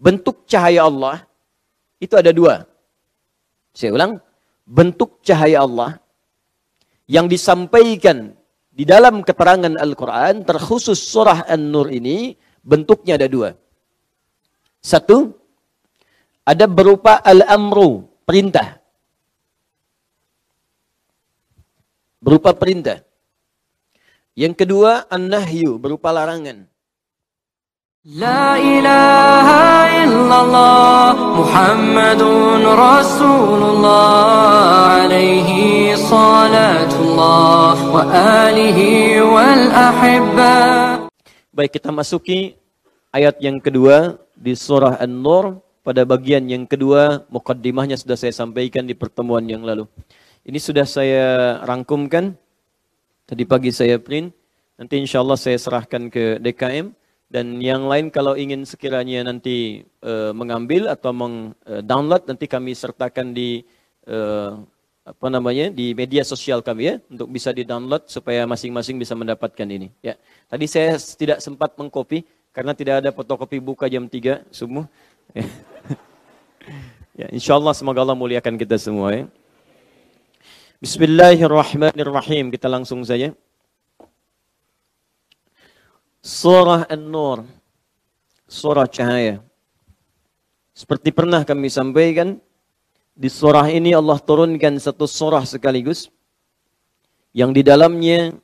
bentuk cahaya Allah itu ada dua. Saya ulang, bentuk cahaya Allah yang disampaikan di dalam keterangan Al-Quran, terkhusus surah An-Nur ini, bentuknya ada dua. Satu, ada berupa al-amru, perintah. Berupa perintah. Yang kedua, an-nahyu, berupa larangan. La ilaha illallah Muhammadun Rasulullah alaihi salatullah wa alihi wal ahibba Baik kita masuki ayat yang kedua di surah An-Nur. Pada bagian yang kedua mukaddimahnya sudah saya sampaikan di pertemuan yang lalu. Ini sudah saya rangkumkan. Tadi pagi saya print. Nanti insya Allah saya serahkan ke DKM dan yang lain kalau ingin sekiranya nanti uh, mengambil atau meng-download nanti kami sertakan di uh, apa namanya di media sosial kami ya untuk bisa di-download supaya masing-masing bisa mendapatkan ini ya. Tadi saya tidak sempat mengcopy karena tidak ada fotokopi buka jam 3 subuh. Ya. ya, insyaallah semoga Allah muliakan kita semua ya. Bismillahirrahmanirrahim. Kita langsung saja. Surah An-Nur. Surah cahaya. Seperti pernah kami sampaikan, di surah ini Allah turunkan satu surah sekaligus yang di dalamnya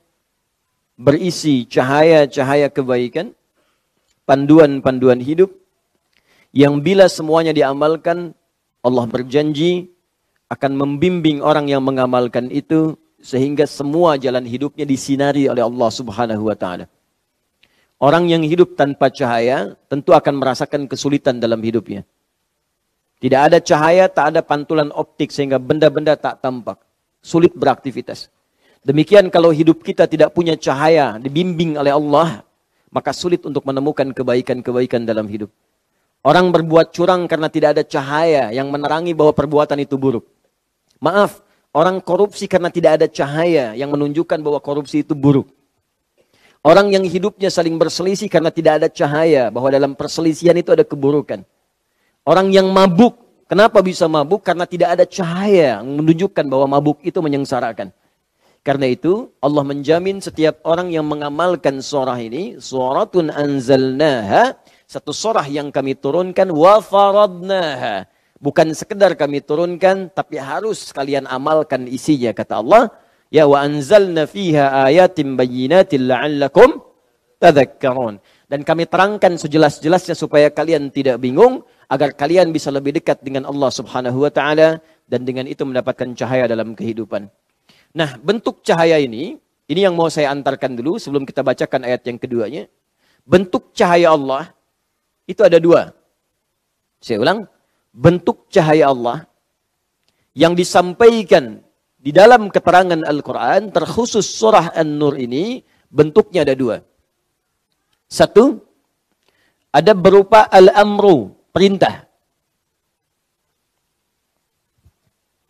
berisi cahaya-cahaya kebaikan, panduan-panduan hidup yang bila semuanya diamalkan Allah berjanji akan membimbing orang yang mengamalkan itu sehingga semua jalan hidupnya disinari oleh Allah Subhanahu wa taala. Orang yang hidup tanpa cahaya tentu akan merasakan kesulitan dalam hidupnya. Tidak ada cahaya, tak ada pantulan optik sehingga benda-benda tak tampak. Sulit beraktivitas. Demikian kalau hidup kita tidak punya cahaya, dibimbing oleh Allah, maka sulit untuk menemukan kebaikan-kebaikan dalam hidup. Orang berbuat curang karena tidak ada cahaya yang menerangi bahwa perbuatan itu buruk. Maaf, orang korupsi karena tidak ada cahaya yang menunjukkan bahwa korupsi itu buruk. Orang yang hidupnya saling berselisih karena tidak ada cahaya. Bahwa dalam perselisihan itu ada keburukan. Orang yang mabuk. Kenapa bisa mabuk? Karena tidak ada cahaya yang menunjukkan bahwa mabuk itu menyengsarakan. Karena itu Allah menjamin setiap orang yang mengamalkan surah ini. Suratun anzalnaha. Satu surah yang kami turunkan. Wa faradnaha. Bukan sekedar kami turunkan. Tapi harus kalian amalkan isinya kata Allah. Ya wa anzalna fiha ayatin bayyinatin la'allakum tadhakkarun. Dan kami terangkan sejelas-jelasnya supaya kalian tidak bingung agar kalian bisa lebih dekat dengan Allah Subhanahu wa taala dan dengan itu mendapatkan cahaya dalam kehidupan. Nah, bentuk cahaya ini ini yang mau saya antarkan dulu sebelum kita bacakan ayat yang keduanya. Bentuk cahaya Allah itu ada dua. Saya ulang, bentuk cahaya Allah yang disampaikan di dalam keterangan Al-Quran, terkhusus surah An-Nur ini, bentuknya ada dua. Satu, ada berupa al-amru, perintah.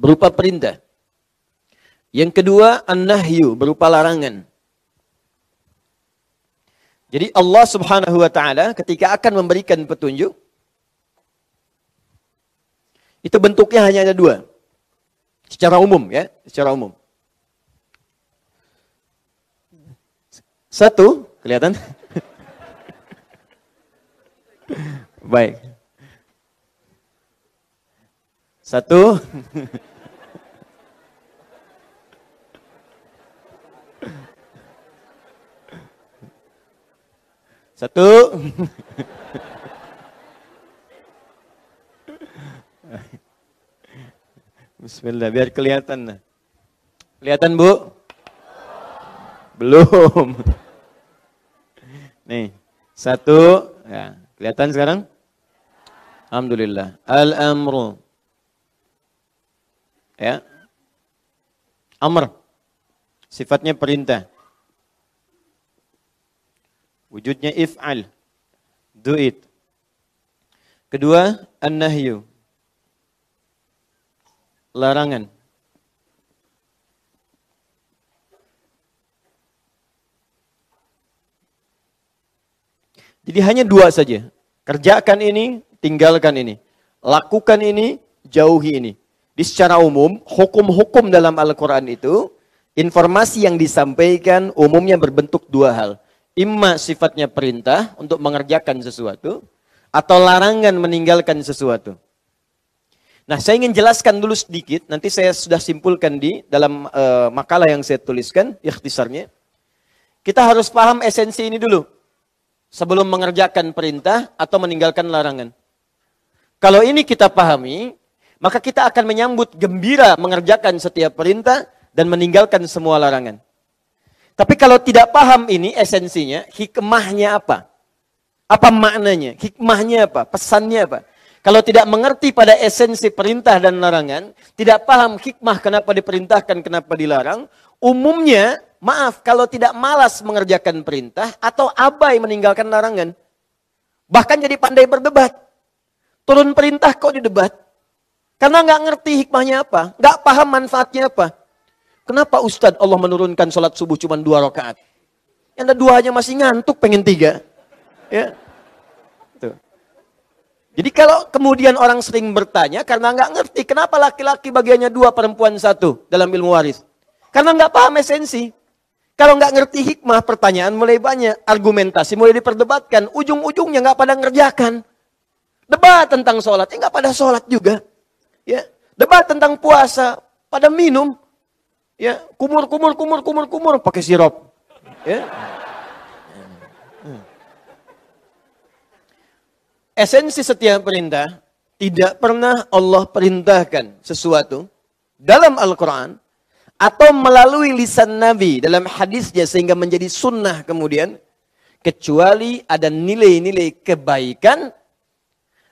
Berupa perintah. Yang kedua, an-nahyu, berupa larangan. Jadi Allah subhanahu wa ta'ala ketika akan memberikan petunjuk, itu bentuknya hanya ada dua. Secara umum ya, secara umum. Satu, kelihatan? Baik. Satu. Satu. Bismillah, biar kelihatan. Kelihatan, Bu? Belum. Nih, satu. Ya, kelihatan sekarang? Alhamdulillah. Al-amru. Ya. Amr. Sifatnya perintah. Wujudnya if'al. Do it. Kedua, an-nahyu larangan. Jadi hanya dua saja. Kerjakan ini, tinggalkan ini. Lakukan ini, jauhi ini. Di secara umum, hukum-hukum dalam Al-Quran itu, informasi yang disampaikan umumnya berbentuk dua hal. Imma sifatnya perintah untuk mengerjakan sesuatu, atau larangan meninggalkan sesuatu. Nah, saya ingin jelaskan dulu sedikit, nanti saya sudah simpulkan di dalam uh, makalah yang saya tuliskan, ikhtisarnya. Kita harus paham esensi ini dulu, sebelum mengerjakan perintah atau meninggalkan larangan. Kalau ini kita pahami, maka kita akan menyambut gembira mengerjakan setiap perintah dan meninggalkan semua larangan. Tapi kalau tidak paham ini esensinya, hikmahnya apa? Apa maknanya? Hikmahnya apa? Pesannya apa? Kalau tidak mengerti pada esensi perintah dan larangan, tidak paham hikmah kenapa diperintahkan, kenapa dilarang, umumnya, maaf, kalau tidak malas mengerjakan perintah atau abai meninggalkan larangan. Bahkan jadi pandai berdebat. Turun perintah kok didebat. Karena nggak ngerti hikmahnya apa, nggak paham manfaatnya apa. Kenapa Ustadz Allah menurunkan sholat subuh cuma dua rakaat? Yang ada duanya masih ngantuk pengen tiga. Ya. Jadi kalau kemudian orang sering bertanya karena nggak ngerti kenapa laki-laki bagiannya dua perempuan satu dalam ilmu waris. Karena nggak paham esensi. Kalau nggak ngerti hikmah pertanyaan mulai banyak, argumentasi mulai diperdebatkan, ujung-ujungnya nggak pada ngerjakan. Debat tentang sholat, ya nggak pada sholat juga. Ya, debat tentang puasa, pada minum. Ya, kumur kumur kumur kumur kumur pakai sirup. Ya. Esensi setiap perintah tidak pernah Allah perintahkan sesuatu dalam Al-Quran atau melalui lisan Nabi dalam hadisnya sehingga menjadi sunnah kemudian kecuali ada nilai-nilai kebaikan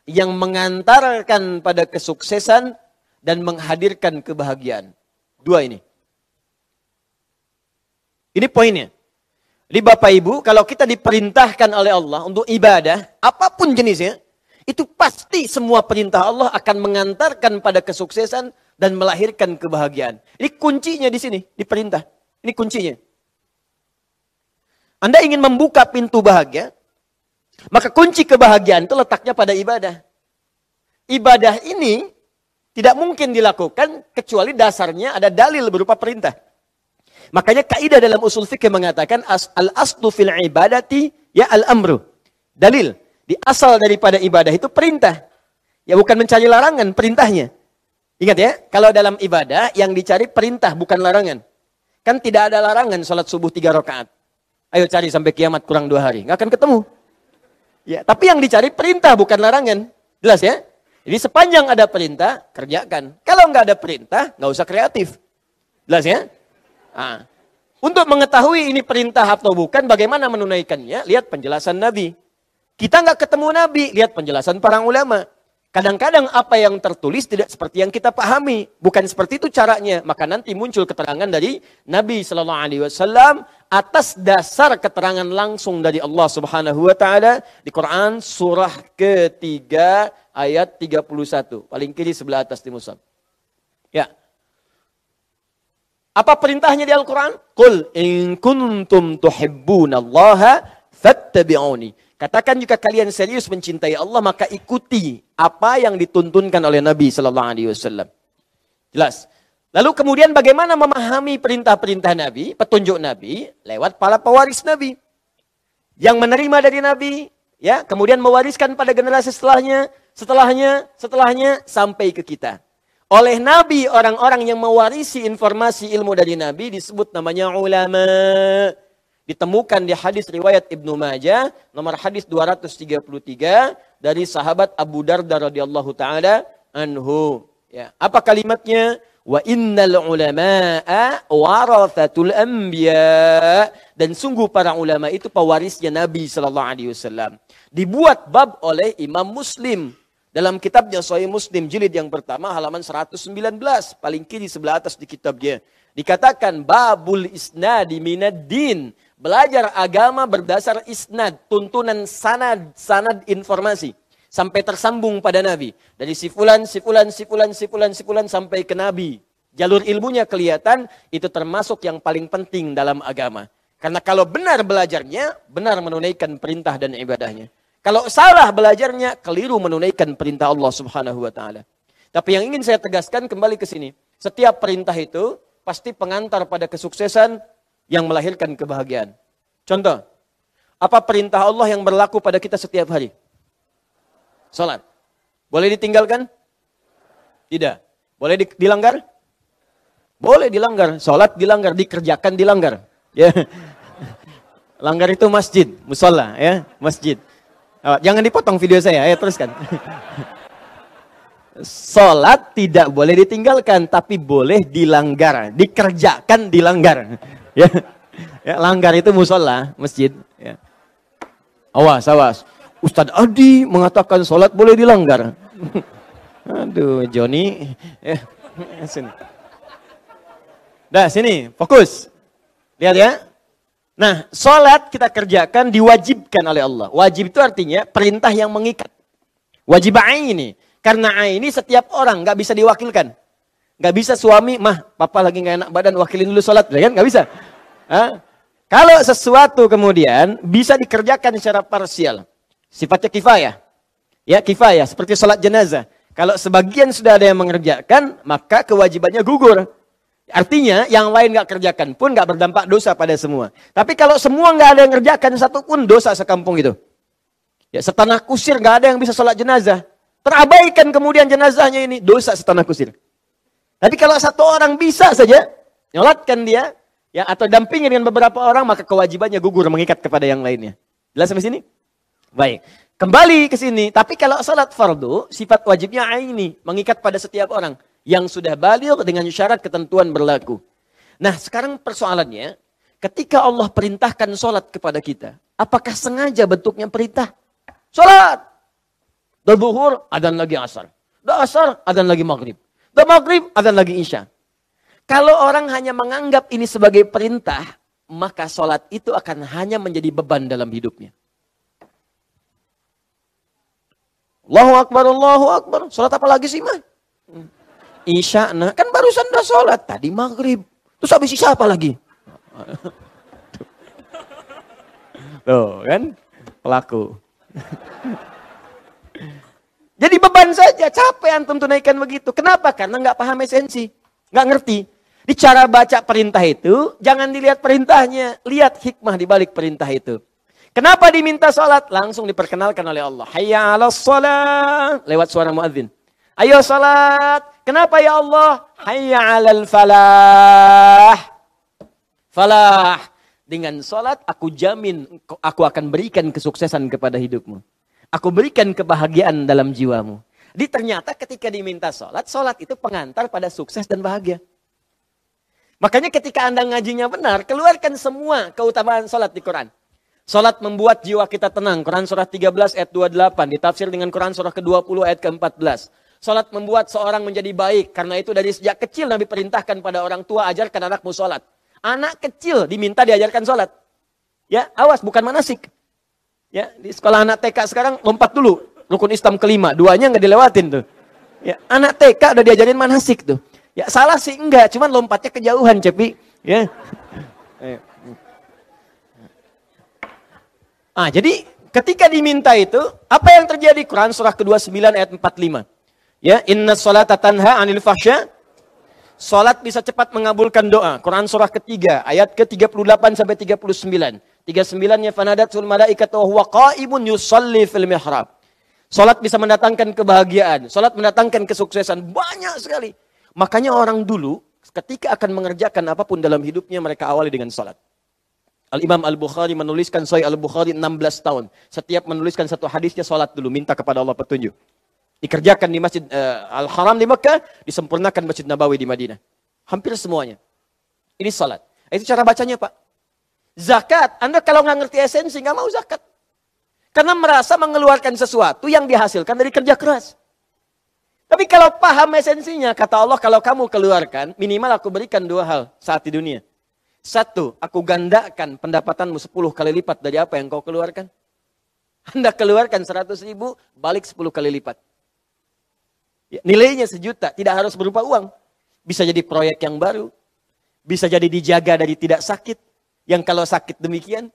yang mengantarkan pada kesuksesan dan menghadirkan kebahagiaan. Dua ini. Ini poinnya. Jadi Bapak Ibu, kalau kita diperintahkan oleh Allah untuk ibadah, apa pun jenisnya, itu pasti semua perintah Allah akan mengantarkan pada kesuksesan dan melahirkan kebahagiaan. Ini kuncinya di sini, di perintah. Ini kuncinya. Anda ingin membuka pintu bahagia, maka kunci kebahagiaan itu letaknya pada ibadah. Ibadah ini tidak mungkin dilakukan kecuali dasarnya ada dalil berupa perintah. Makanya kaidah dalam usul fikih mengatakan al aslu fil ibadati ya al amru. Dalil di asal daripada ibadah itu perintah. Ya bukan mencari larangan, perintahnya. Ingat ya, kalau dalam ibadah yang dicari perintah bukan larangan. Kan tidak ada larangan sholat subuh tiga rakaat. Ayo cari sampai kiamat kurang dua hari. Nggak akan ketemu. Ya, tapi yang dicari perintah bukan larangan. Jelas ya? Jadi sepanjang ada perintah, kerjakan. Kalau nggak ada perintah, nggak usah kreatif. Jelas ya? Nah, untuk mengetahui ini perintah atau bukan, bagaimana menunaikannya? Lihat penjelasan Nabi. Kita nggak ketemu Nabi, lihat penjelasan para ulama. Kadang-kadang apa yang tertulis tidak seperti yang kita pahami, bukan seperti itu caranya. Maka nanti muncul keterangan dari Nabi Wasallam atas dasar keterangan langsung dari Allah Subhanahu Wa Taala di Quran surah ketiga ayat 31 paling kiri sebelah atas di Musab. Ya. Apa perintahnya di Al-Quran? Qul in kuntum tuhibbunallaha fattabi'uni. Katakan jika kalian serius mencintai Allah maka ikuti apa yang dituntunkan oleh Nabi Sallallahu Alaihi Wasallam. Jelas. Lalu kemudian bagaimana memahami perintah-perintah Nabi, petunjuk Nabi lewat para pewaris Nabi yang menerima dari Nabi, ya kemudian mewariskan pada generasi setelahnya, setelahnya, setelahnya sampai ke kita. Oleh Nabi orang-orang yang mewarisi informasi ilmu dari Nabi disebut namanya ulama ditemukan di hadis riwayat Ibnu Majah nomor hadis 233 dari sahabat Abu Darda radhiyallahu taala anhu. Ya, apa kalimatnya? Wa innal ulama'a warathatul anbiya dan sungguh para ulama itu pewarisnya Nabi sallallahu alaihi wasallam. Dibuat bab oleh Imam Muslim dalam kitabnya Sahih Muslim jilid yang pertama halaman 119 paling kiri sebelah atas di kitabnya dikatakan babul isnadi minad din Belajar agama berdasar isnad, tuntunan sanad, sanad informasi. Sampai tersambung pada Nabi. Dari sifulan, sifulan, sifulan, sifulan, sifulan sampai ke Nabi. Jalur ilmunya kelihatan, itu termasuk yang paling penting dalam agama. Karena kalau benar belajarnya, benar menunaikan perintah dan ibadahnya. Kalau salah belajarnya, keliru menunaikan perintah Allah Subhanahu wa taala. Tapi yang ingin saya tegaskan kembali ke sini, setiap perintah itu pasti pengantar pada kesuksesan yang melahirkan kebahagiaan. Contoh, apa perintah Allah yang berlaku pada kita setiap hari? Salat. Boleh ditinggalkan? Tidak. Boleh dilanggar? Boleh dilanggar. Salat dilanggar, dikerjakan dilanggar. Ya. Langgar itu masjid, musola ya, masjid. Oh, jangan dipotong video saya, ya teruskan. Salat tidak boleh ditinggalkan, tapi boleh dilanggar, dikerjakan dilanggar. Ya, ya langgar itu musola, masjid. Ya. Awas, awas. Ustadz Adi mengatakan sholat boleh dilanggar. Aduh, Joni. Ya, sini. Dah, sini, fokus. Lihat ya. Nah, sholat kita kerjakan diwajibkan oleh Allah. Wajib itu artinya perintah yang mengikat. Wajib ini. Karena ini setiap orang nggak bisa diwakilkan. Nggak bisa suami, mah, papa lagi nggak enak badan, wakilin dulu sholat. Ya kan? Nggak bisa. Hah? Kalau sesuatu kemudian bisa dikerjakan secara parsial. Sifatnya kifayah. Ya, kifayah. Seperti sholat jenazah. Kalau sebagian sudah ada yang mengerjakan, maka kewajibannya gugur. Artinya yang lain nggak kerjakan pun nggak berdampak dosa pada semua. Tapi kalau semua nggak ada yang kerjakan satu pun dosa sekampung itu. Ya setanah kusir nggak ada yang bisa sholat jenazah. Terabaikan kemudian jenazahnya ini dosa setanah kusir. Tapi kalau satu orang bisa saja nyolatkan dia ya atau dampingi dengan beberapa orang maka kewajibannya gugur mengikat kepada yang lainnya. Jelas sampai sini? Baik. Kembali ke sini. Tapi kalau sholat fardu sifat wajibnya ini mengikat pada setiap orang yang sudah balik dengan syarat ketentuan berlaku. Nah sekarang persoalannya, ketika Allah perintahkan sholat kepada kita, apakah sengaja bentuknya perintah? Sholat! Dan buhur, adan lagi asar. Dan asar, adan lagi maghrib. Dan maghrib, adan lagi isya. Kalau orang hanya menganggap ini sebagai perintah, maka sholat itu akan hanya menjadi beban dalam hidupnya. Allahu Akbar, Allahu Akbar. Sholat apa lagi sih, man? Isya, nah kan barusan udah sholat. Tadi maghrib. Terus habis isya apa lagi? Tuh kan, pelaku. Jadi beban saja, capek antum tunaikan begitu. Kenapa? Karena nggak paham esensi, nggak ngerti. Di cara baca perintah itu, jangan dilihat perintahnya, lihat hikmah di balik perintah itu. Kenapa diminta sholat? Langsung diperkenalkan oleh Allah. Hayya ala sholat. Lewat suara muadzin. Ayo salat. Kenapa ya Allah? Hayya alal falah. Falah. Dengan salat aku jamin aku akan berikan kesuksesan kepada hidupmu. Aku berikan kebahagiaan dalam jiwamu. Jadi ternyata ketika diminta sholat, sholat itu pengantar pada sukses dan bahagia. Makanya ketika Anda ngajinya benar, keluarkan semua keutamaan sholat di Quran. Sholat membuat jiwa kita tenang. Quran surah 13 ayat 28. Ditafsir dengan Quran surah ke-20 ayat ke-14. Salat membuat seorang menjadi baik. Karena itu dari sejak kecil Nabi perintahkan pada orang tua ajarkan anakmu salat. Anak kecil diminta diajarkan salat. Ya, awas bukan manasik. Ya, di sekolah anak TK sekarang lompat dulu rukun Islam kelima, duanya nggak dilewatin tuh. Ya, anak TK udah diajarin manasik tuh. Ya salah sih enggak, cuman lompatnya kejauhan, Cepi. Ya. Ah, jadi ketika diminta itu, apa yang terjadi? Quran surah ke-29 ayat 45. Ya, inna salata tanha anil fahsya. Salat bisa cepat mengabulkan doa. Quran surah ketiga, ayat ke-38 sampai 39. 39-nya fanadatul malaikat wa huwa qaimun yusalli fil mihrab. Salat bisa mendatangkan kebahagiaan, salat mendatangkan kesuksesan banyak sekali. Makanya orang dulu ketika akan mengerjakan apa pun dalam hidupnya mereka awali dengan salat. Al-Imam Al-Bukhari menuliskan Sahih Al-Bukhari 16 tahun. Setiap menuliskan satu hadisnya salat dulu, minta kepada Allah petunjuk. Dikerjakan di Masjid uh, Al-Haram di Mekah, disempurnakan Masjid Nabawi di Madinah. Hampir semuanya. Ini salat. Itu cara bacanya Pak. Zakat, Anda kalau nggak ngerti esensi, nggak mau zakat. Karena merasa mengeluarkan sesuatu yang dihasilkan dari kerja keras. Tapi kalau paham esensinya, kata Allah, kalau kamu keluarkan, minimal aku berikan dua hal saat di dunia. Satu, aku gandakan pendapatanmu 10 kali lipat dari apa yang kau keluarkan. Anda keluarkan 100 ribu, balik 10 kali lipat. Ya, nilainya sejuta, tidak harus berupa uang. Bisa jadi proyek yang baru. Bisa jadi dijaga dari tidak sakit. Yang kalau sakit demikian.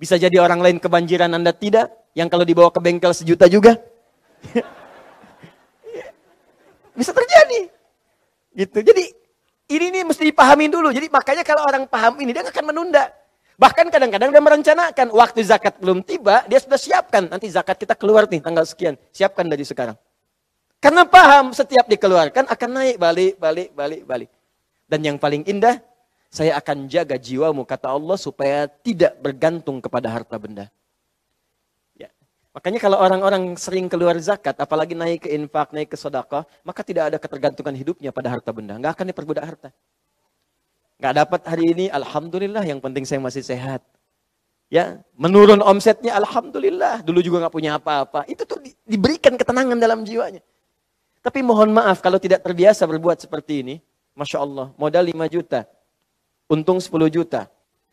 Bisa jadi orang lain kebanjiran Anda tidak. Yang kalau dibawa ke bengkel sejuta juga. Bisa terjadi. Gitu. Jadi ini nih mesti dipahami dulu. Jadi makanya kalau orang paham ini dia akan menunda. Bahkan kadang-kadang dia merencanakan waktu zakat belum tiba, dia sudah siapkan. Nanti zakat kita keluar nih tanggal sekian. Siapkan dari sekarang. Karena paham setiap dikeluarkan akan naik balik, balik, balik, balik. Dan yang paling indah, saya akan jaga jiwamu kata Allah supaya tidak bergantung kepada harta benda. Ya. Makanya kalau orang-orang sering keluar zakat, apalagi naik ke infak, naik ke sedekah, maka tidak ada ketergantungan hidupnya pada harta benda. Nggak akan diperbudak harta. Nggak dapat hari ini, Alhamdulillah yang penting saya masih sehat. Ya, menurun omsetnya, Alhamdulillah. Dulu juga nggak punya apa-apa. Itu tuh diberikan ketenangan dalam jiwanya. Tapi mohon maaf kalau tidak terbiasa berbuat seperti ini. Masya Allah, modal 5 juta. Untung 10 juta.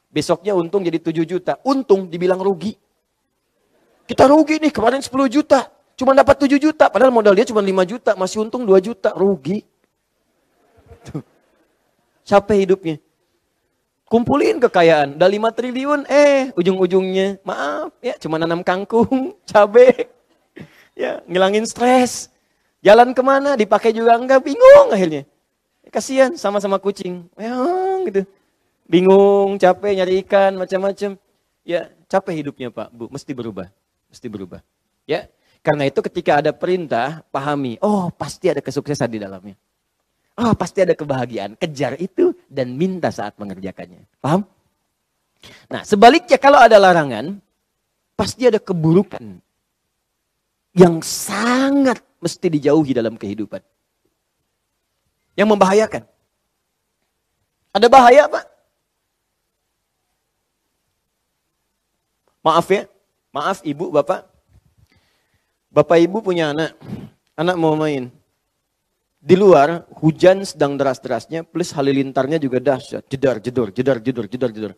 Besoknya untung jadi 7 juta. Untung dibilang rugi. Kita rugi nih, kemarin 10 juta. Cuma dapat 7 juta. Padahal modal dia cuma 5 juta. Masih untung 2 juta. Rugi. Tuh. Capek hidupnya. Kumpulin kekayaan. Udah 5 triliun. Eh, ujung-ujungnya. Maaf ya, cuma nanam kangkung, cabai. Ya, ngilangin stres. Jalan ke mana, dipakai juga enggak, bingung akhirnya. Kasihan sama-sama kucing. Yang gitu. Bingung, capek nyari ikan, macam-macam. Ya, capek hidupnya Pak, Bu. Mesti berubah. Mesti berubah. Ya, karena itu ketika ada perintah, pahami. Oh, pasti ada kesuksesan di dalamnya. Oh, pasti ada kebahagiaan. Kejar itu dan minta saat mengerjakannya. Paham? Nah, sebaliknya kalau ada larangan, pasti ada keburukan yang sangat mesti dijauhi dalam kehidupan. Yang membahayakan. Ada bahaya Pak? Maaf ya, maaf ibu, bapak. Bapak ibu punya anak, anak mau main. Di luar hujan sedang deras-derasnya, plus halilintarnya juga dahsyat. Jedar, jedor, jedar, jedor, jedar, jedor.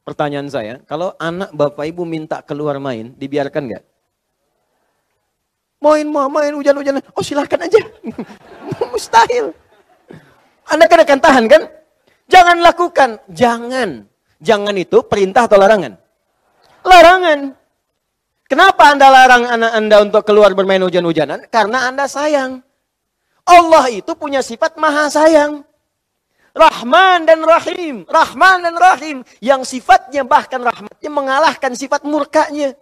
Pertanyaan saya, kalau anak bapak ibu minta keluar main, dibiarkan nggak? Main, mau main, hujan-hujan. Oh silahkan aja. Mustahil. Anda kan akan tahan kan? Jangan lakukan. Jangan. Jangan itu perintah atau larangan? Larangan. Kenapa Anda larang anak Anda untuk keluar bermain hujan-hujanan? Karena Anda sayang. Allah itu punya sifat maha sayang. Rahman dan Rahim. Rahman dan Rahim. Yang sifatnya bahkan rahmatnya mengalahkan sifat murkanya.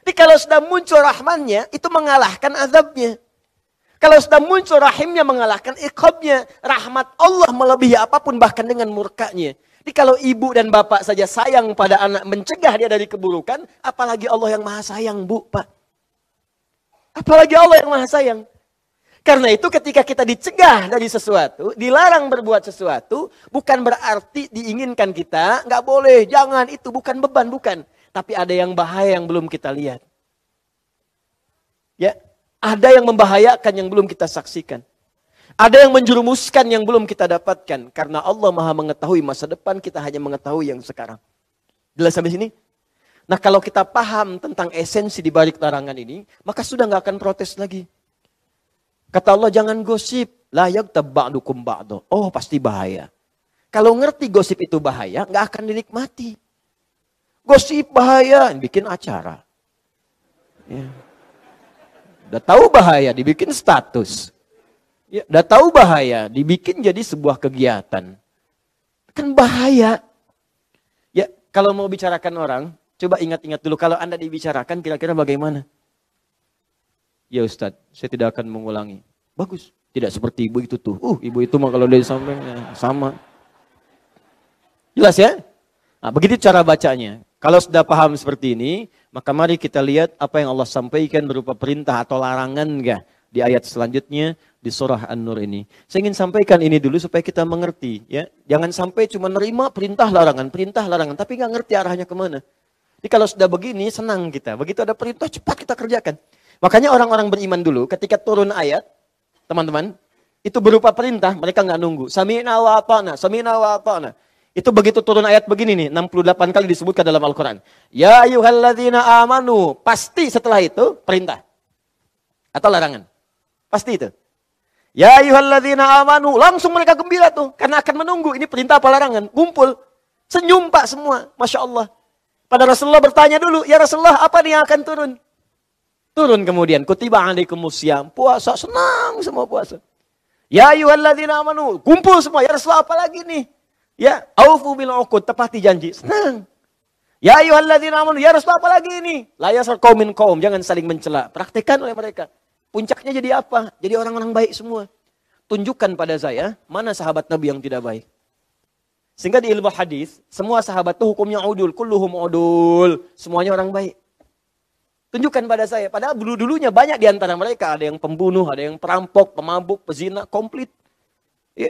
Jadi kalau sudah muncul rahmannya, itu mengalahkan azabnya. Kalau sudah muncul rahimnya mengalahkan ikhobnya. Rahmat Allah melebihi apa pun bahkan dengan murkanya. Jadi kalau ibu dan bapak saja sayang pada anak mencegah dia dari keburukan, apalagi Allah yang maha sayang bu, pak. Apalagi Allah yang maha sayang. Karena itu ketika kita dicegah dari sesuatu, dilarang berbuat sesuatu, bukan berarti diinginkan kita, nggak boleh, jangan, itu bukan beban, bukan. Tapi ada yang bahaya yang belum kita lihat. Ya, ada yang membahayakan yang belum kita saksikan. Ada yang menjerumuskan yang belum kita dapatkan. Karena Allah maha mengetahui masa depan, kita hanya mengetahui yang sekarang. Jelas sampai sini? Nah kalau kita paham tentang esensi di balik larangan ini, maka sudah nggak akan protes lagi. Kata Allah jangan gosip. Layak taba'dukum ba'du. Oh pasti bahaya. Kalau ngerti gosip itu bahaya, nggak akan dinikmati. Gosip bahaya, bikin acara. Ya. Udah tahu bahaya, dibikin status. Ya, udah tahu bahaya, dibikin jadi sebuah kegiatan. Kan bahaya. Ya, kalau mau bicarakan orang, coba ingat-ingat dulu kalau Anda dibicarakan kira-kira bagaimana? Ya Ustadz, saya tidak akan mengulangi. Bagus. Tidak seperti ibu itu tuh. Uh, ibu itu mah kalau dari samping ya, sama. Jelas ya? Nah, begitu cara bacanya. Kalau sudah paham seperti ini, maka mari kita lihat apa yang Allah sampaikan berupa perintah atau larangan enggak di ayat selanjutnya di surah An-Nur ini. Saya ingin sampaikan ini dulu supaya kita mengerti ya. Jangan sampai cuma nerima perintah larangan, perintah larangan tapi nggak ngerti arahnya ke mana. Jadi kalau sudah begini senang kita. Begitu ada perintah cepat kita kerjakan. Makanya orang-orang beriman dulu ketika turun ayat, teman-teman, itu berupa perintah, mereka nggak nunggu. Sami'na wa ata'na, sami'na wa ata'na. Itu begitu turun ayat begini nih, 68 kali disebutkan dalam Al-Quran. Ya ayuhalladzina amanu. Pasti setelah itu perintah. Atau larangan. Pasti itu. Ya ayuhalladzina amanu. Langsung mereka gembira tuh. Karena akan menunggu. Ini perintah apa larangan. Kumpul. Senyum pak semua. Masya Allah. Pada Rasulullah bertanya dulu, ya Rasulullah apa nih yang akan turun? Turun kemudian, kutiba alaikumusiyam. Puasa, senang semua puasa. Ya ayuhalladzina amanu, kumpul semua. Ya Rasulullah apa lagi nih? Ya, aufu bil uqud, tepati janji. Senang. Ya ayuhalladzina amanu, ya Rasulullah apa lagi ini? La yasar qaumin qaum, jangan saling mencela. Praktekkan oleh mereka. Puncaknya jadi apa? Jadi orang-orang baik semua. Tunjukkan pada saya, mana sahabat Nabi yang tidak baik. Sehingga di ilmu hadis, semua sahabat itu hukumnya udul, kulluhum udul. Semuanya orang baik. Tunjukkan pada saya. Padahal dulu-dulunya banyak di antara mereka. Ada yang pembunuh, ada yang perampok, pemabuk, pezina, komplit. Ya.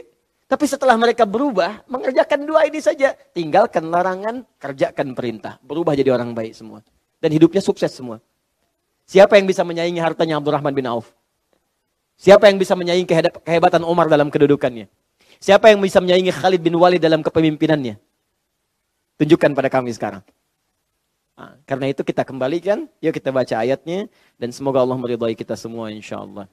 Tapi setelah mereka berubah, mengerjakan dua ini saja. Tinggalkan larangan, kerjakan perintah. Berubah jadi orang baik semua. Dan hidupnya sukses semua. Siapa yang bisa menyaingi hartanya Abdurrahman bin Auf? Siapa yang bisa menyaingi kehebatan Umar dalam kedudukannya? Siapa yang bisa menyaingi Khalid bin Walid dalam kepemimpinannya? Tunjukkan pada kami sekarang. Nah, karena itu kita kembalikan, yuk kita baca ayatnya dan semoga Allah meridhai kita semua insya Allah.